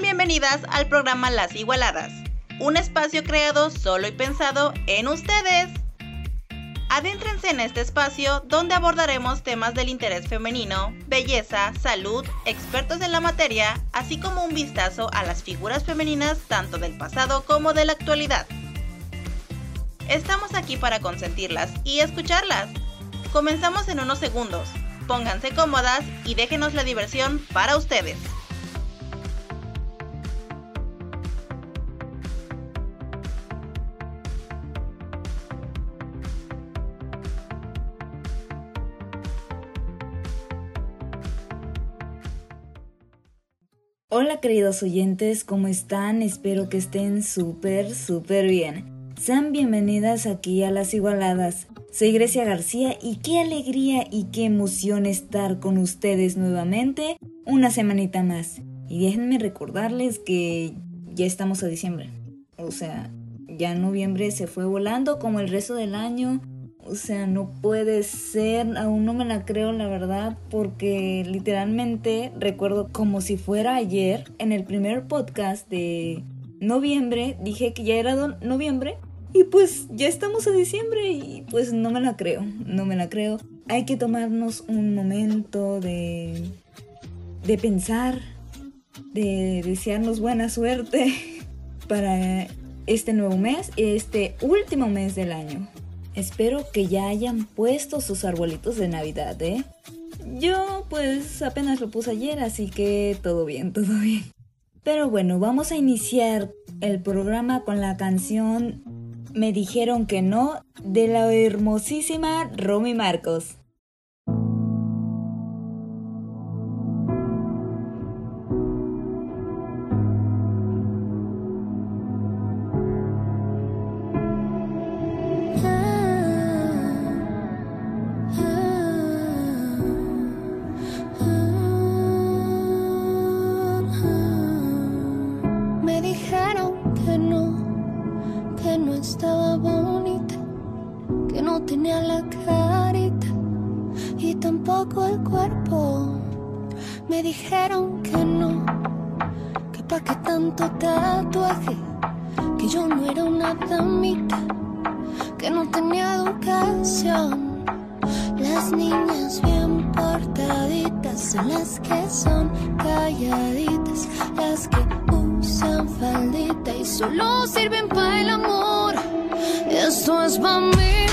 Bienvenidas al programa Las Igualadas, un espacio creado solo y pensado en ustedes. Adéntrense en este espacio donde abordaremos temas del interés femenino, belleza, salud, expertos en la materia, así como un vistazo a las figuras femeninas tanto del pasado como de la actualidad. Estamos aquí para consentirlas y escucharlas. Comenzamos en unos segundos. Pónganse cómodas y déjenos la diversión para ustedes. Hola queridos oyentes, ¿cómo están? Espero que estén súper, súper bien. Sean bienvenidas aquí a Las Igualadas. Soy Grecia García y qué alegría y qué emoción estar con ustedes nuevamente una semanita más. Y déjenme recordarles que ya estamos a diciembre. O sea, ya noviembre se fue volando como el resto del año. O sea, no puede ser, aún no me la creo la verdad, porque literalmente recuerdo como si fuera ayer, en el primer podcast de noviembre, dije que ya era noviembre y pues ya estamos a diciembre y pues no me la creo, no me la creo. Hay que tomarnos un momento de, de pensar, de desearnos buena suerte para este nuevo mes y este último mes del año. Espero que ya hayan puesto sus arbolitos de Navidad, ¿eh? Yo pues apenas lo puse ayer, así que todo bien, todo bien. Pero bueno, vamos a iniciar el programa con la canción Me dijeron que no de la hermosísima Romy Marcos. que no tenía educación. Las niñas bien portaditas son las que son calladitas, las que usan faldita y solo sirven para el amor. Esto es para mí.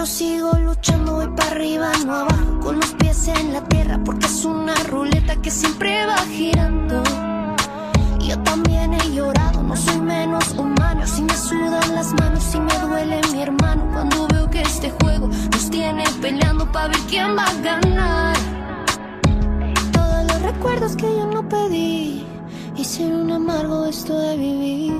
Pero sigo luchando, voy para arriba, no abajo, con los pies en la tierra, porque es una ruleta que siempre va girando. Yo también he llorado, no soy menos humano, si me sudan las manos, si me duele mi hermano, cuando veo que este juego nos tiene peleando para ver quién va a ganar. Todos los recuerdos que yo no pedí, hicieron amargo esto de vivir,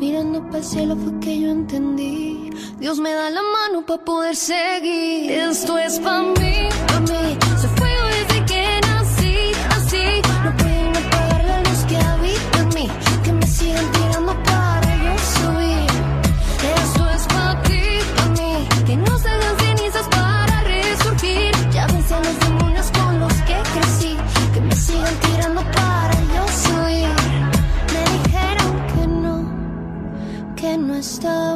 mirando para el cielo fue que yo entendí. Dios me da la mano para poder seguir. Esto es para mí, para mí. Se fue desde que nací, así. No pueden apagar la luz que habita en mí. Que me sigan tirando para yo subir. Esto es para ti, para mí. Que no se den cenizas para resurgir. Ya vencí a los demonios con los que crecí. Que me sigan tirando para yo subir. Me dijeron que no, que no estaba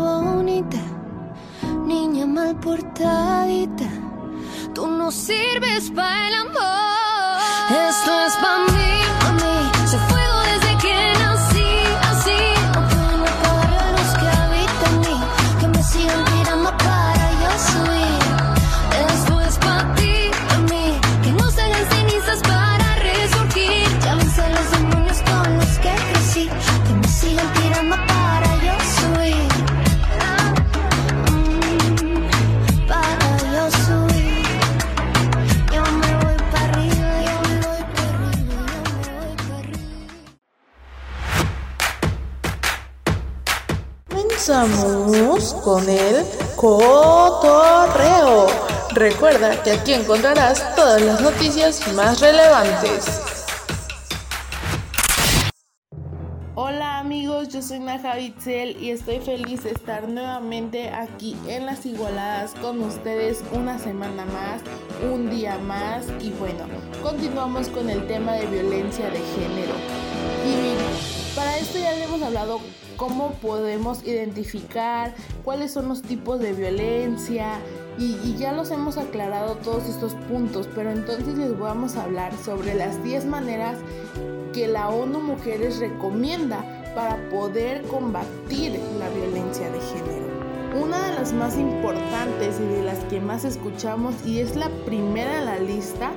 portadita. Tú no sirves para el amor. Con el cotorreo. Recuerda que aquí encontrarás todas las noticias más relevantes. Hola amigos, yo soy Naja Bitzel y estoy feliz de estar nuevamente aquí en las igualadas con ustedes una semana más, un día más y bueno, continuamos con el tema de violencia de género. Y para esto ya le hemos hablado cómo podemos identificar cuáles son los tipos de violencia y, ya los hemos aclarado todos estos puntos, pero entonces les vamos a hablar sobre las 10 maneras que la ONU Mujeres recomienda para poder combatir la violencia de género. Una de las más importantes y de las que más escuchamos y es la primera en la lista,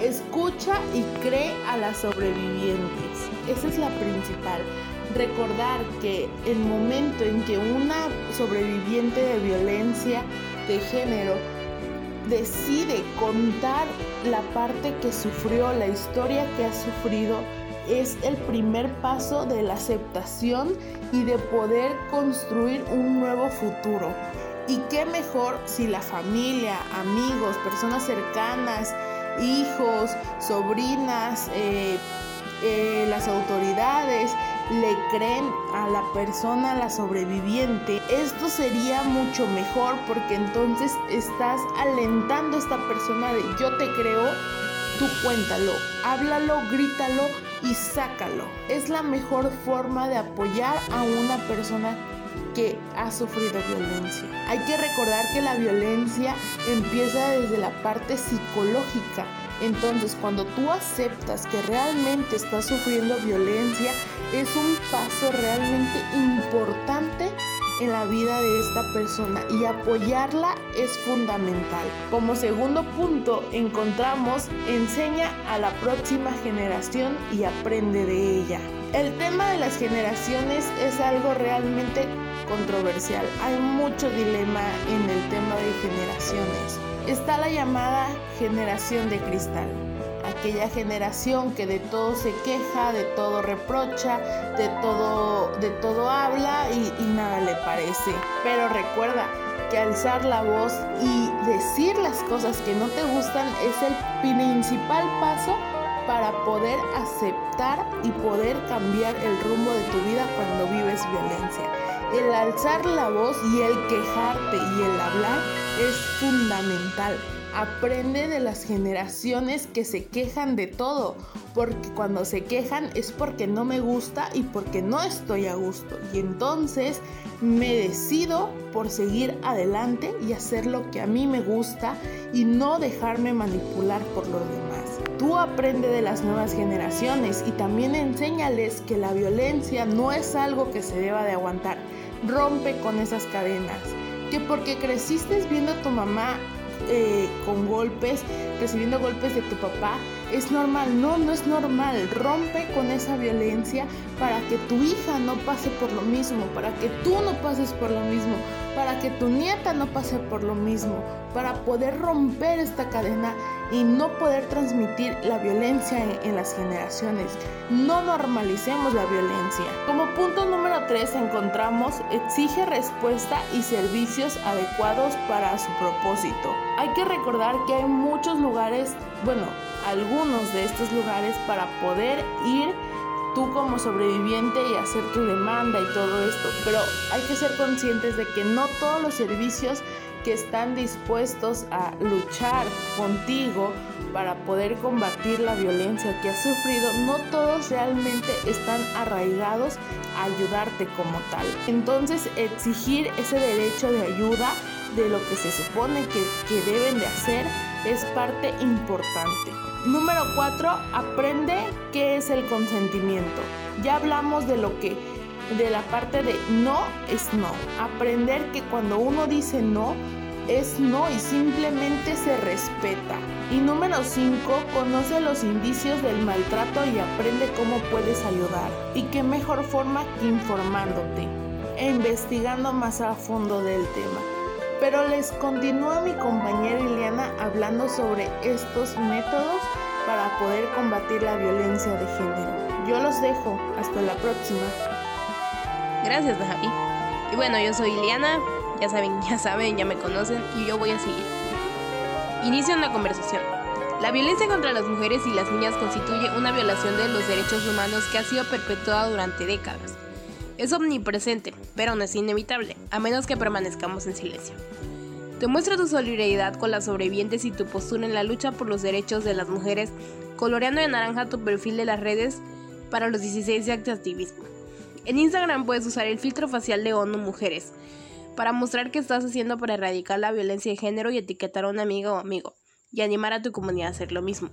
escucha y cree a las sobrevivientes. Esa es la principal. Recordar que el momento en que una sobreviviente de violencia de género decide contar la parte que sufrió, la historia que ha sufrido, es el primer paso de la aceptación y de poder construir un nuevo futuro. Y qué mejor si la familia, amigos, personas cercanas, hijos, sobrinas, eh, eh, las autoridades le creen a la persona, a la sobreviviente, esto sería mucho mejor porque entonces estás alentando a esta persona de yo te creo, tú cuéntalo, háblalo, grítalo y sácalo. Es la mejor forma de apoyar a una persona que ha sufrido violencia. Hay que recordar que la violencia empieza desde la parte psicológica. Entonces, cuando tú aceptas que realmente estás sufriendo violencia, es un paso realmente importante en la vida de esta persona y apoyarla es fundamental. Como segundo punto encontramos enseña a la próxima generación y aprende de ella. El tema de las generaciones es algo realmente controversial. Hay mucho dilema en el tema de generaciones. Está la llamada generación de cristal aquella generación que de todo se queja, de todo reprocha, de todo, de todo habla y, y nada le parece. Pero recuerda que alzar la voz y decir las cosas que no te gustan es el principal paso para poder aceptar y poder cambiar el rumbo de tu vida cuando vives violencia. El alzar la voz y el quejarte y el hablar es fundamental aprende de las generaciones que se quejan de todo, porque cuando se quejan es porque no me gusta y porque no estoy a gusto. Y entonces me decido por seguir adelante y hacer lo que a mí me gusta y no dejarme manipular por los demás. Tú aprende de las nuevas generaciones y también enséñales que la violencia no es algo que se deba de aguantar. Rompe con esas cadenas. Que porque creciste viendo a tu mamá eh, con golpes, recibiendo golpes de tu papá, es normal. No, no es normal. Rompe con esa violencia para que tu hija no pase por lo mismo, para que tú no pases por lo mismo, para que tu nieta no pase por lo mismo, para poder romper esta cadena y no poder transmitir la violencia en, las generaciones. No normalicemos la violencia. Como punto número 3 encontramos exige respuesta y servicios adecuados para su propósito. Hay que recordar que hay muchos lugares, bueno, algunos de estos lugares para poder ir tú como sobreviviente y hacer tu demanda y todo esto, pero hay que ser conscientes de que no todos los servicios que están dispuestos a luchar contigo para poder combatir la violencia que has sufrido, no todos realmente están arraigados a ayudarte como tal. Entonces exigir ese derecho de ayuda de lo que se supone que, que deben de hacer es parte importante. Número 4. Aprende qué es el consentimiento. Ya hablamos de lo que de la parte de no es no. Aprender que cuando uno dice no, es no y simplemente se respeta. Y número 5, conoce los indicios del maltrato y aprende cómo puedes ayudar. Y qué mejor forma que informándote e investigando más a fondo del tema. Pero les continúa mi compañera Ileana hablando sobre estos métodos para poder combatir la violencia de género. Yo los dejo. Hasta la próxima. Gracias, Javi. Y bueno, yo soy Liana, ya saben, ya saben, ya me conocen y yo voy a seguir. Inicia una conversación. La violencia contra las mujeres y las niñas constituye una violación de los derechos humanos que ha sido perpetuada durante décadas. Es omnipresente, pero no es inevitable, a menos que permanezcamos en silencio. Demuestra tu solidaridad con las sobrevivientes y tu postura en la lucha por los derechos de las mujeres, coloreando de naranja tu perfil de las redes para los 16 actos de activismo. En Instagram puedes usar el filtro facial de ONU Mujeres para mostrar qué estás haciendo para erradicar la violencia de género y etiquetar a una amiga o amigo, y animar a tu comunidad a hacer lo mismo.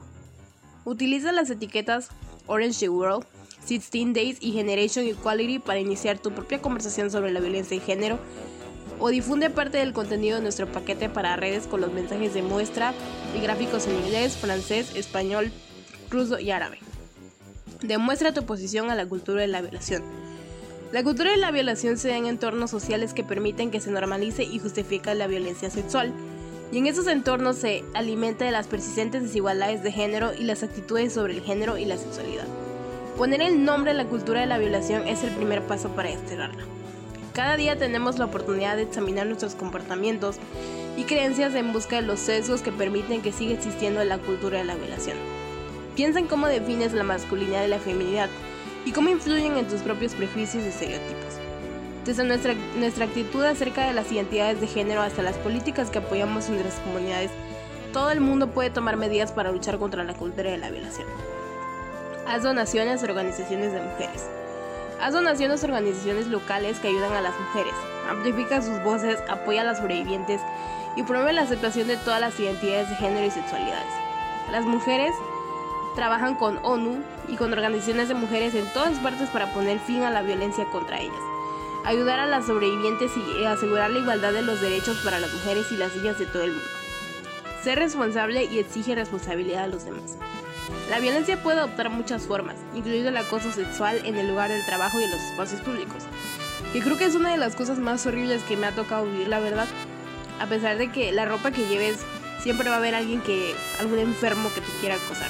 Utiliza las etiquetas Orange the World, 16 Days y Generation Equality para iniciar tu propia conversación sobre la violencia de género o difunde parte del contenido de nuestro paquete para redes con los mensajes de muestra y gráficos en inglés, francés, español, ruso y árabe. Demuestra tu oposición a la cultura de la violación. La cultura de la violación se da en entornos sociales que permiten que se normalice y justifique la violencia sexual, y en esos entornos se alimenta de las persistentes desigualdades de género y las actitudes sobre el género y la sexualidad. Poner el nombre a la cultura de la violación es el primer paso para desterrarla. Cada día tenemos la oportunidad de examinar nuestros comportamientos y creencias en busca de los sesgos que permiten que siga existiendo la cultura de la violación. Piensa en cómo defines la masculinidad y la feminidad y cómo influyen en tus propios prejuicios y estereotipos. Desde nuestra actitud acerca de las identidades de género hasta las políticas que apoyamos en nuestras comunidades, todo el mundo puede tomar medidas para luchar contra la cultura de la violación. Haz donaciones a organizaciones de mujeres. Haz donaciones a organizaciones locales que ayudan a las mujeres. Amplifica sus voces, apoya a las sobrevivientes y promueve la aceptación de todas las identidades de género y sexualidades. Las mujeres trabajan con ONU y con organizaciones de mujeres en todas partes para poner fin a la violencia contra ellas, ayudar a las sobrevivientes y asegurar la igualdad de los derechos para las mujeres y las niñas de todo el mundo. Ser responsable y exige responsabilidad a los demás. La violencia puede adoptar muchas formas, incluido el acoso sexual en el lugar del trabajo y en los espacios públicos, que creo que es una de las cosas más horribles que me ha tocado vivir, la verdad. A pesar de que la ropa que lleves siempre va a haber alguien que, algún enfermo que te quiera acosar.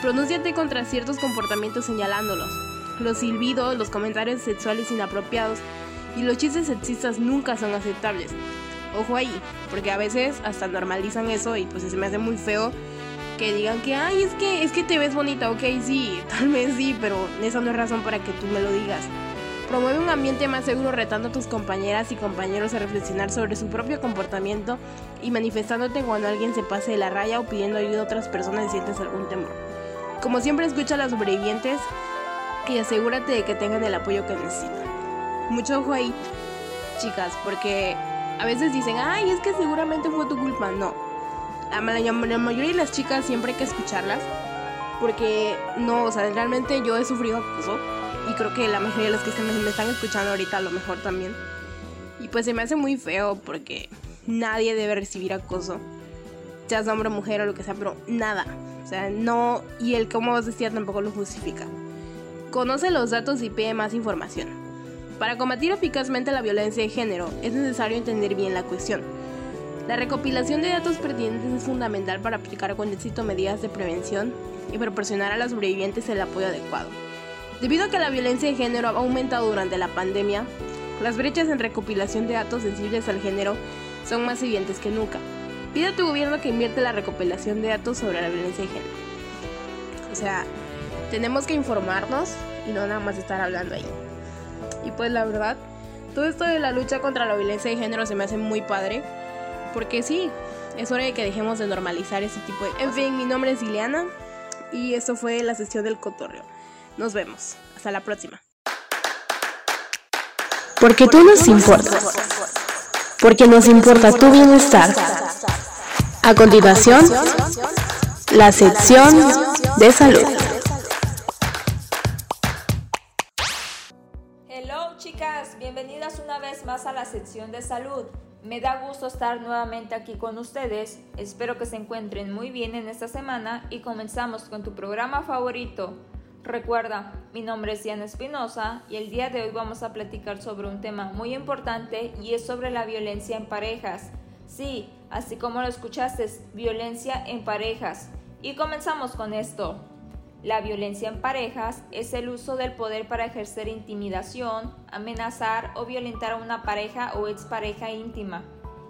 Pronúnciate contra ciertos comportamientos señalándolos. Los silbidos, los comentarios sexuales inapropiados y los chistes sexistas nunca son aceptables. Ojo ahí, porque a veces hasta normalizan eso y pues se me hace muy feo que digan que, ay, es que, es que te ves bonita, ok, sí, tal vez sí, pero esa no es razón para que tú me lo digas. Promueve un ambiente más seguro retando a tus compañeras y compañeros a reflexionar sobre su propio comportamiento y manifestándote cuando alguien se pase de la raya o pidiendo ayuda a otras personas y sientes algún temor. Como siempre escucha a las sobrevivientes y asegúrate de que tengan el apoyo que necesitan. Mucho ojo ahí, chicas, porque a veces dicen, ay, es que seguramente fue tu culpa. No. La, mayoría de las chicas siempre hay que escucharlas. Porque no, o sea, realmente yo he sufrido acoso. Y creo que la mayoría de las que me, me están escuchando ahorita a lo mejor también. Y pues se me hace muy feo porque nadie debe recibir acoso. Seas hombre o mujer o lo que sea, pero nada. O sea, no, y el como vos decía tampoco lo justifica. Conoce los datos y pide más información. Para combatir eficazmente la violencia de género es necesario entender bien la cuestión. La recopilación de datos pertinentes es fundamental para aplicar con éxito medidas de prevención y proporcionar a los sobrevivientes el apoyo adecuado. Debido a que la violencia de género ha aumentado durante la pandemia, las brechas en recopilación de datos sensibles al género son más evidentes que nunca. Pide a tu gobierno que invierte la recopilación de datos sobre la violencia de género. O sea, tenemos que informarnos y no nada más estar hablando ahí. Y pues la verdad, todo esto de la lucha contra la violencia de género se me hace muy padre. Porque sí, es hora de que dejemos de normalizar ese tipo de... En fin, mi nombre es Ileana y esto fue la sesión del cotorreo. Nos vemos. Hasta la próxima. Porque tú nos importas. Porque nos importa tu bienestar. A continuación, la sección de salud. Hello chicas, bienvenidas una vez más a la sección de salud. Me da gusto estar nuevamente aquí con ustedes. Espero que se encuentren muy bien en esta semana y comenzamos con tu programa favorito. Recuerda, mi nombre es Diana Espinosa y el día de hoy vamos a platicar sobre un tema muy importante y es sobre la violencia en parejas. Sí, así como lo escuchaste, violencia en parejas. Y comenzamos con esto. La violencia en parejas es el uso del poder para ejercer intimidación, amenazar o violentar a una pareja o expareja íntima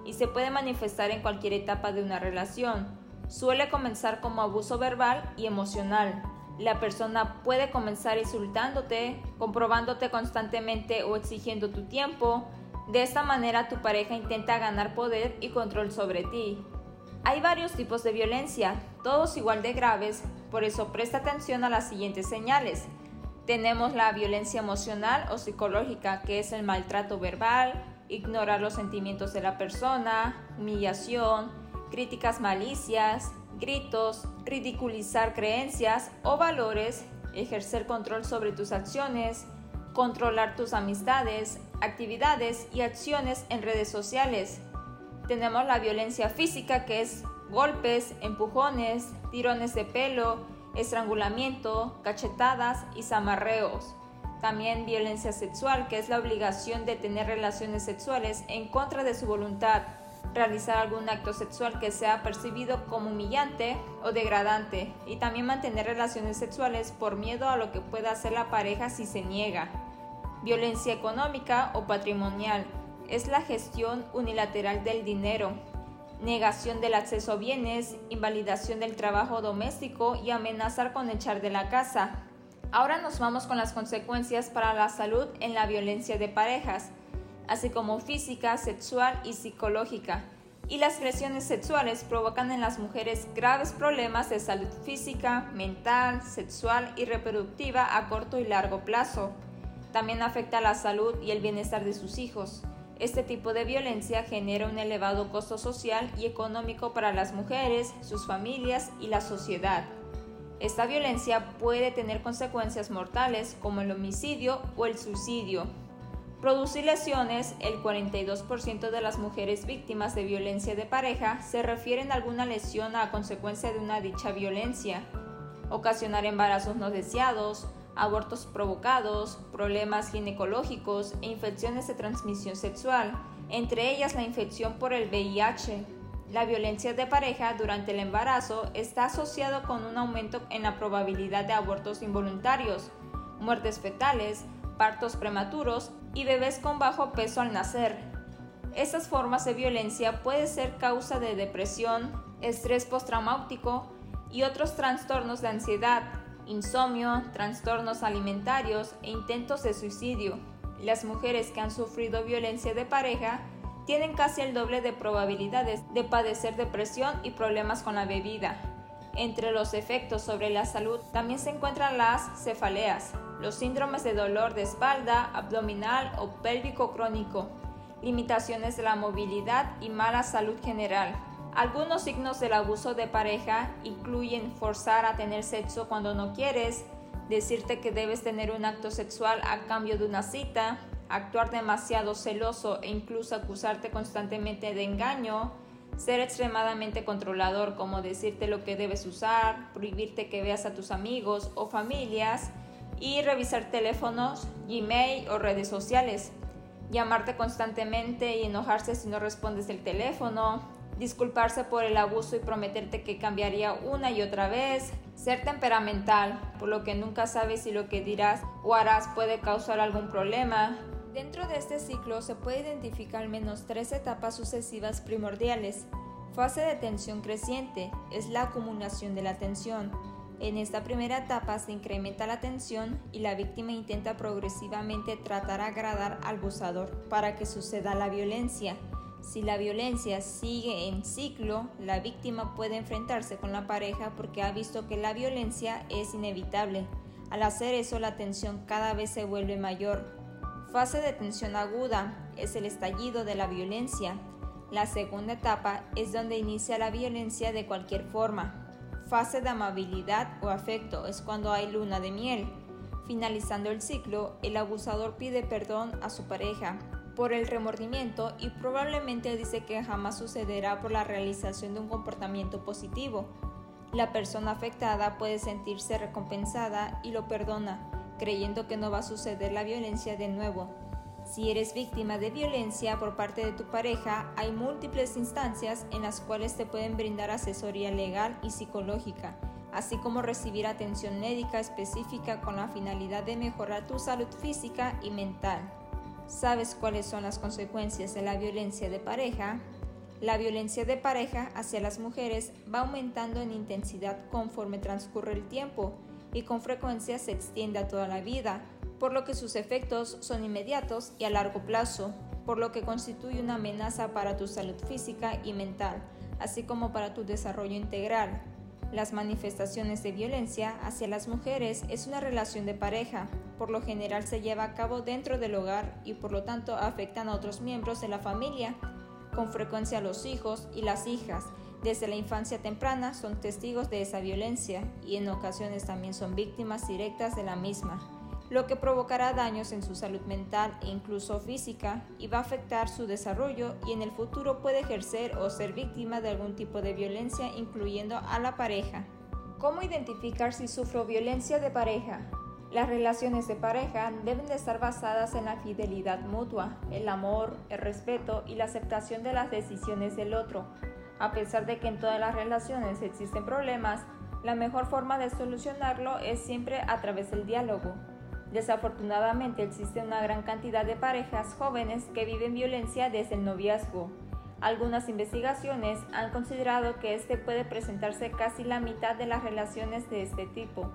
y se puede manifestar en cualquier etapa de una relación. Suele comenzar como abuso verbal y emocional. La persona puede comenzar insultándote, comprobándote constantemente o exigiendo tu tiempo. De esta manera tu pareja intenta ganar poder y control sobre ti. Hay varios tipos de violencia, todos igual de graves, por eso presta atención a las siguientes señales. Tenemos la violencia emocional o psicológica, que es el maltrato verbal, ignorar los sentimientos de la persona, humillación, críticas malicias, gritos, ridiculizar creencias o valores, ejercer control sobre tus acciones, controlar tus amistades, actividades y acciones en redes sociales. Tenemos la violencia física que es golpes, empujones, tirones de pelo, estrangulamiento, cachetadas y zamarreos. También violencia sexual, que es la obligación de tener relaciones sexuales en contra de su voluntad, realizar algún acto sexual que sea percibido como humillante o degradante, y también mantener relaciones sexuales por miedo a lo que pueda hacer la pareja si se niega. Violencia económica o patrimonial es la gestión unilateral del dinero, negación del acceso a bienes, invalidación del trabajo doméstico y amenazar con echar de la casa. Ahora nos vamos con las consecuencias para la salud en la violencia de parejas, así como física, sexual y psicológica. Y las lesiones sexuales provocan en las mujeres graves problemas de salud física, mental, sexual y reproductiva a corto y largo plazo. También afecta la salud y el bienestar de sus hijos. Este tipo de violencia genera un elevado costo social y económico para las mujeres, sus familias y la sociedad. Esta violencia puede tener consecuencias mortales como el homicidio o el suicidio. Producir lesiones, el 42% de las mujeres víctimas de violencia de pareja se refieren a alguna lesión a consecuencia de una dicha violencia. Ocasionar embarazos no deseados, abortos provocados, problemas ginecológicos e infecciones de transmisión sexual, entre ellas la infección por el VIH. La violencia de pareja durante el embarazo está asociado con un aumento en la probabilidad de abortos involuntarios, muertes fetales, partos prematuros y bebés con bajo peso al nacer. Estas formas de violencia pueden ser causa de depresión, estrés postraumático y otros trastornos de ansiedad, insomnio, trastornos alimentarios e intentos de suicidio. Las mujeres que han sufrido violencia de pareja tienen casi el doble de probabilidades de padecer depresión y problemas con la bebida. Entre los efectos sobre la salud también se encuentran las cefaleas, los síndromes de dolor de espalda, abdominal o pélvico crónico, limitaciones de la movilidad y mala salud general. Algunos signos del abuso de pareja incluyen forzar a tener sexo cuando no quieres, decirte que debes tener un acto sexual a cambio de una cita, actuar demasiado celoso e incluso acusarte constantemente de engaño, ser extremadamente controlador como decirte lo que debes usar, prohibirte que veas a tus amigos o familias y revisar teléfonos, Gmail o redes sociales, llamarte constantemente y enojarse si no respondes el teléfono, disculparse por el abuso y prometerte que cambiaría una y otra vez, ser temperamental, por lo que nunca sabes si lo que dirás o harás puede causar algún problema. Dentro de este ciclo se puede identificar al menos tres etapas sucesivas primordiales. Fase de tensión creciente es la acumulación de la tensión. En esta primera etapa se incrementa la tensión y la víctima intenta progresivamente tratar de agradar al abusador para que suceda la violencia. Si la violencia sigue en ciclo, la víctima puede enfrentarse con la pareja porque ha visto que la violencia es inevitable. Al hacer eso, la tensión cada vez se vuelve mayor. Fase de tensión aguda es el estallido de la violencia. La segunda etapa es donde inicia la violencia de cualquier forma. Fase de amabilidad o afecto es cuando hay luna de miel. Finalizando el ciclo, el abusador pide perdón a su pareja, por el remordimiento y probablemente dice que jamás sucederá por la realización de un comportamiento positivo. La persona afectada puede sentirse recompensada y lo perdona, creyendo que no va a suceder la violencia de nuevo. Si eres víctima de violencia por parte de tu pareja, hay múltiples instancias en las cuales te pueden brindar asesoría legal y psicológica. así como recibir atención médica específica con la finalidad de mejorar tu salud física y mental. ¿Sabes cuáles son las consecuencias de la violencia de pareja? La violencia de pareja hacia las mujeres va aumentando en intensidad conforme transcurre el tiempo y con frecuencia se extiende a toda la vida, por lo que sus efectos son inmediatos y a largo plazo, por lo que constituye una amenaza para tu salud física y mental, así como para tu desarrollo integral. Las manifestaciones de violencia hacia las mujeres es una relación de pareja, por lo general se lleva a cabo dentro del hogar y por lo tanto afectan a otros miembros de la familia, con frecuencia a los hijos y las hijas, desde la infancia temprana son testigos de esa violencia y en ocasiones también son víctimas directas de la misma, lo que provocará daños en su salud mental e incluso física y va a afectar su desarrollo y en el futuro puede ejercer o ser víctima de algún tipo de violencia incluyendo a la pareja. ¿Cómo identificar si sufro violencia de pareja? Las relaciones de pareja deben de estar basadas en la fidelidad mutua, el amor, el respeto y la aceptación de las decisiones del otro, a pesar de que en todas las relaciones existen problemas, la mejor forma de solucionarlo es siempre a través del diálogo. Desafortunadamente existe una gran cantidad de parejas jóvenes que viven violencia desde el noviazgo. Algunas investigaciones han considerado que este puede presentarse casi la mitad de las relaciones de este tipo.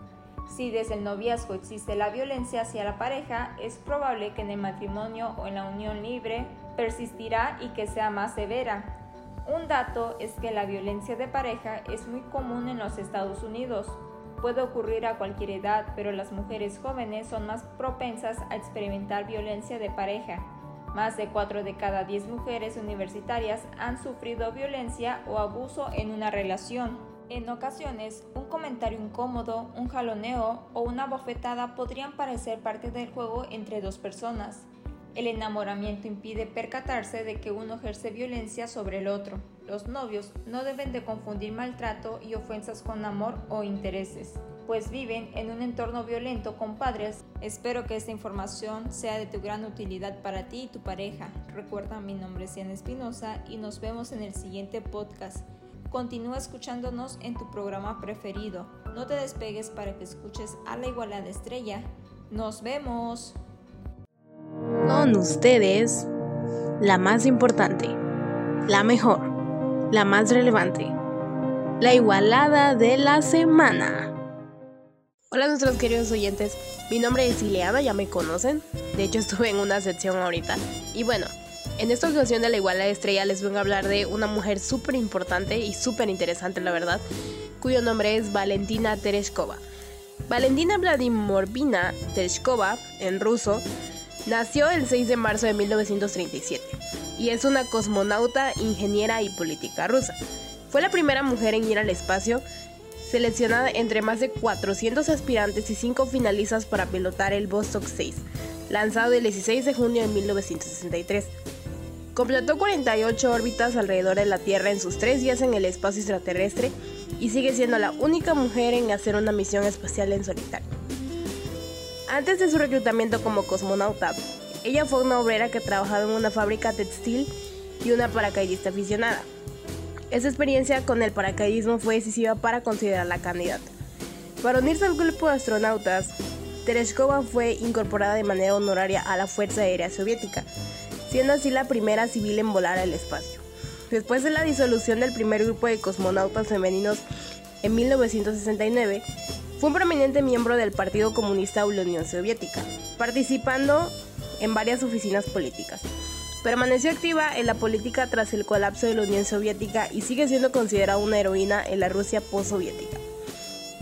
Si desde el noviazgo existe la violencia hacia la pareja, es probable que en el matrimonio o en la unión libre persistirá y que sea más severa. Un dato es que la violencia de pareja es muy común en los Estados Unidos. Puede ocurrir a cualquier edad, pero las mujeres jóvenes son más propensas a experimentar violencia de pareja. Más de 4 de cada 10 mujeres universitarias han sufrido violencia o abuso en una relación. En ocasiones, un comentario incómodo, un jaloneo o una bofetada podrían parecer parte del juego entre dos personas. El enamoramiento impide percatarse de que uno ejerce violencia sobre el otro. Los novios no deben de confundir maltrato y ofensas con amor o intereses, pues viven en un entorno violento con padres. Espero que esta información sea de tu gran utilidad para ti y tu pareja. Recuerda, mi nombre es Ian Espinosa y nos vemos en el siguiente podcast. Continúa escuchándonos en tu programa preferido. No te despegues para que escuches a la igualada estrella. Nos vemos con ustedes la más importante, la mejor, la más relevante, la igualada de la semana. Hola nuestros queridos oyentes, mi nombre es Ileana, ya me conocen, de hecho estuve en una sección ahorita y bueno, en esta ocasión de la igualdad estrella les vengo a hablar de una mujer súper importante y súper interesante la verdad, cuyo nombre es Valentina Tereshkova. Valentina Vladimirovna Tereshkova, en ruso, Nació el 6 de marzo de 1937 y es una cosmonauta, ingeniera y política rusa. Fue la primera mujer en ir al espacio, seleccionada entre más de 400 aspirantes y 5 finalistas para pilotar el Vostok 6, lanzado el 16 de junio de 1963. Completó 48 órbitas alrededor de la Tierra en sus 3 días en el espacio extraterrestre y sigue siendo la única mujer en hacer una misión espacial en solitario. Antes de su reclutamiento como cosmonauta, ella fue una obrera que trabajaba en una fábrica textil y una paracaidista aficionada. Esa experiencia con el paracaidismo fue decisiva para considerarla candidata. Para unirse al grupo de astronautas, Tereshkova fue incorporada de manera honoraria a la Fuerza Aérea Soviética, siendo así la primera civil en volar al espacio. Después de la disolución del primer grupo de cosmonautas femeninos en 1969, fue un prominente miembro del Partido Comunista de la Unión Soviética, participando en varias oficinas políticas. Permaneció activa en la política tras el colapso de la Unión Soviética y sigue siendo considerada una heroína en la Rusia postsoviética.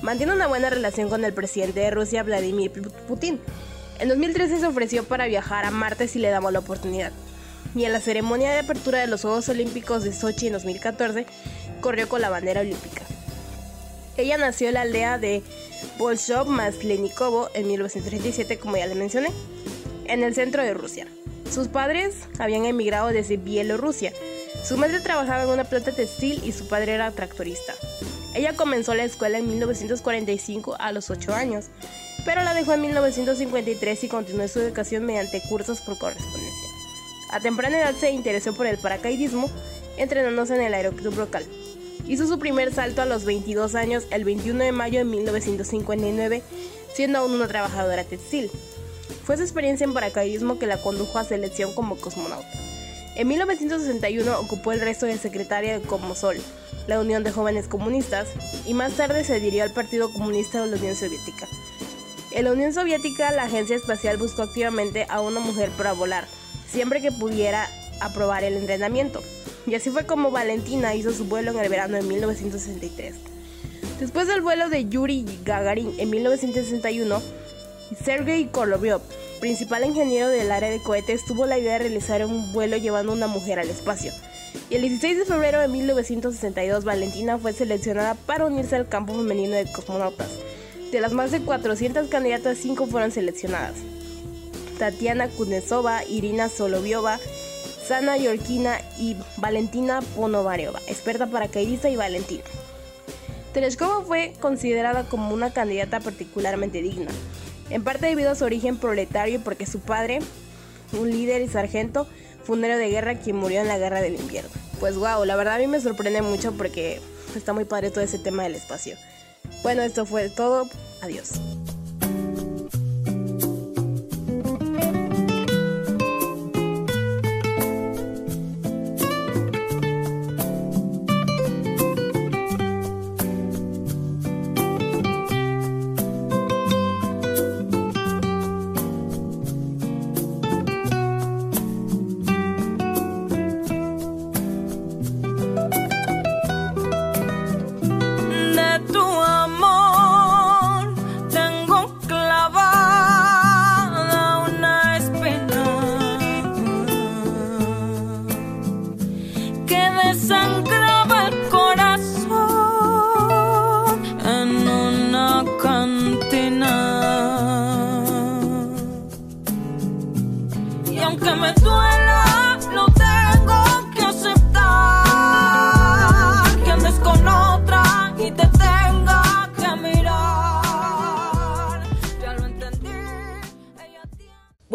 Mantiene una buena relación con el presidente de Rusia, Vladimir Putin. En 2013 se ofreció para viajar a Marte si le damos la oportunidad. Y en la ceremonia de apertura de los Juegos Olímpicos de Sochi en 2014, corrió con la bandera olímpica. Ella nació en la aldea de Bolshov Maslenikovo en 1937, como ya le mencioné, en el centro de Rusia. Sus padres habían emigrado desde Bielorrusia. Su madre trabajaba en una planta textil y su padre era tractorista. Ella comenzó la escuela en 1945 a los 8 años, pero la dejó en 1953 y continuó su educación mediante cursos por correspondencia. A temprana edad se interesó por el paracaidismo, entrenándose en el aeroclub local. Hizo su primer salto a los 22 años el 21 de mayo de 1959, siendo aún una trabajadora textil. Fue su experiencia en paracaidismo que la condujo a selección como cosmonauta. En 1961 ocupó el resto de secretaria de Comosol, la Unión de Jóvenes Comunistas, y más tarde se dirigió al Partido Comunista de la Unión Soviética. En la Unión Soviética, la Agencia Espacial buscó activamente a una mujer para volar, siempre que pudiera aprobar el entrenamiento. Y así fue como Valentina hizo su vuelo en el verano de 1963. Después del vuelo de Yuri Gagarin en 1961, Sergei Korolev, principal ingeniero del área de cohetes, tuvo la idea de realizar un vuelo llevando a una mujer al espacio. Y el 16 de febrero de 1962, Valentina fue seleccionada para unirse al campo femenino de cosmonautas. De las más de 400 candidatas, 5 fueron seleccionadas. Tatiana Kuznetsova, Irina Soloviova, Sana Yorkina y Valentina Ponovariova, experta paracaidista y Valentina. Tereshkova fue considerada como una candidata particularmente digna, en parte debido a su origen proletario porque su padre, un líder y sargento, fue un héroe de guerra quien murió en la guerra del invierno. Pues wow, la verdad a mí me sorprende mucho porque está muy padre todo ese tema del espacio. Bueno, esto fue todo. Adiós.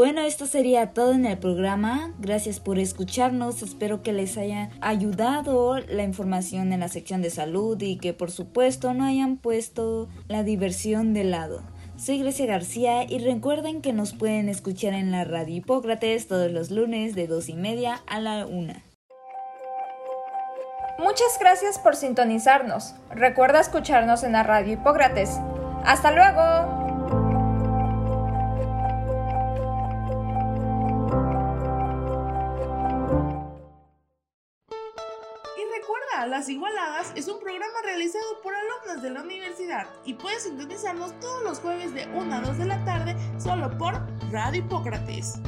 Bueno, esto sería todo en el programa. Gracias por escucharnos. Espero que les haya ayudado la información en la sección de salud y que por supuesto no hayan puesto la diversión de lado. Soy Grecia García y recuerden que nos pueden escuchar en la radio Hipócrates todos los lunes de dos y media a la una. Muchas gracias por sintonizarnos. Recuerda escucharnos en la radio Hipócrates. ¡Hasta luego! Las Igualadas es un programa realizado por alumnos de la universidad y puedes sintonizarnos todos los jueves de 1 a 2 de la tarde solo por Radio Hipócrates.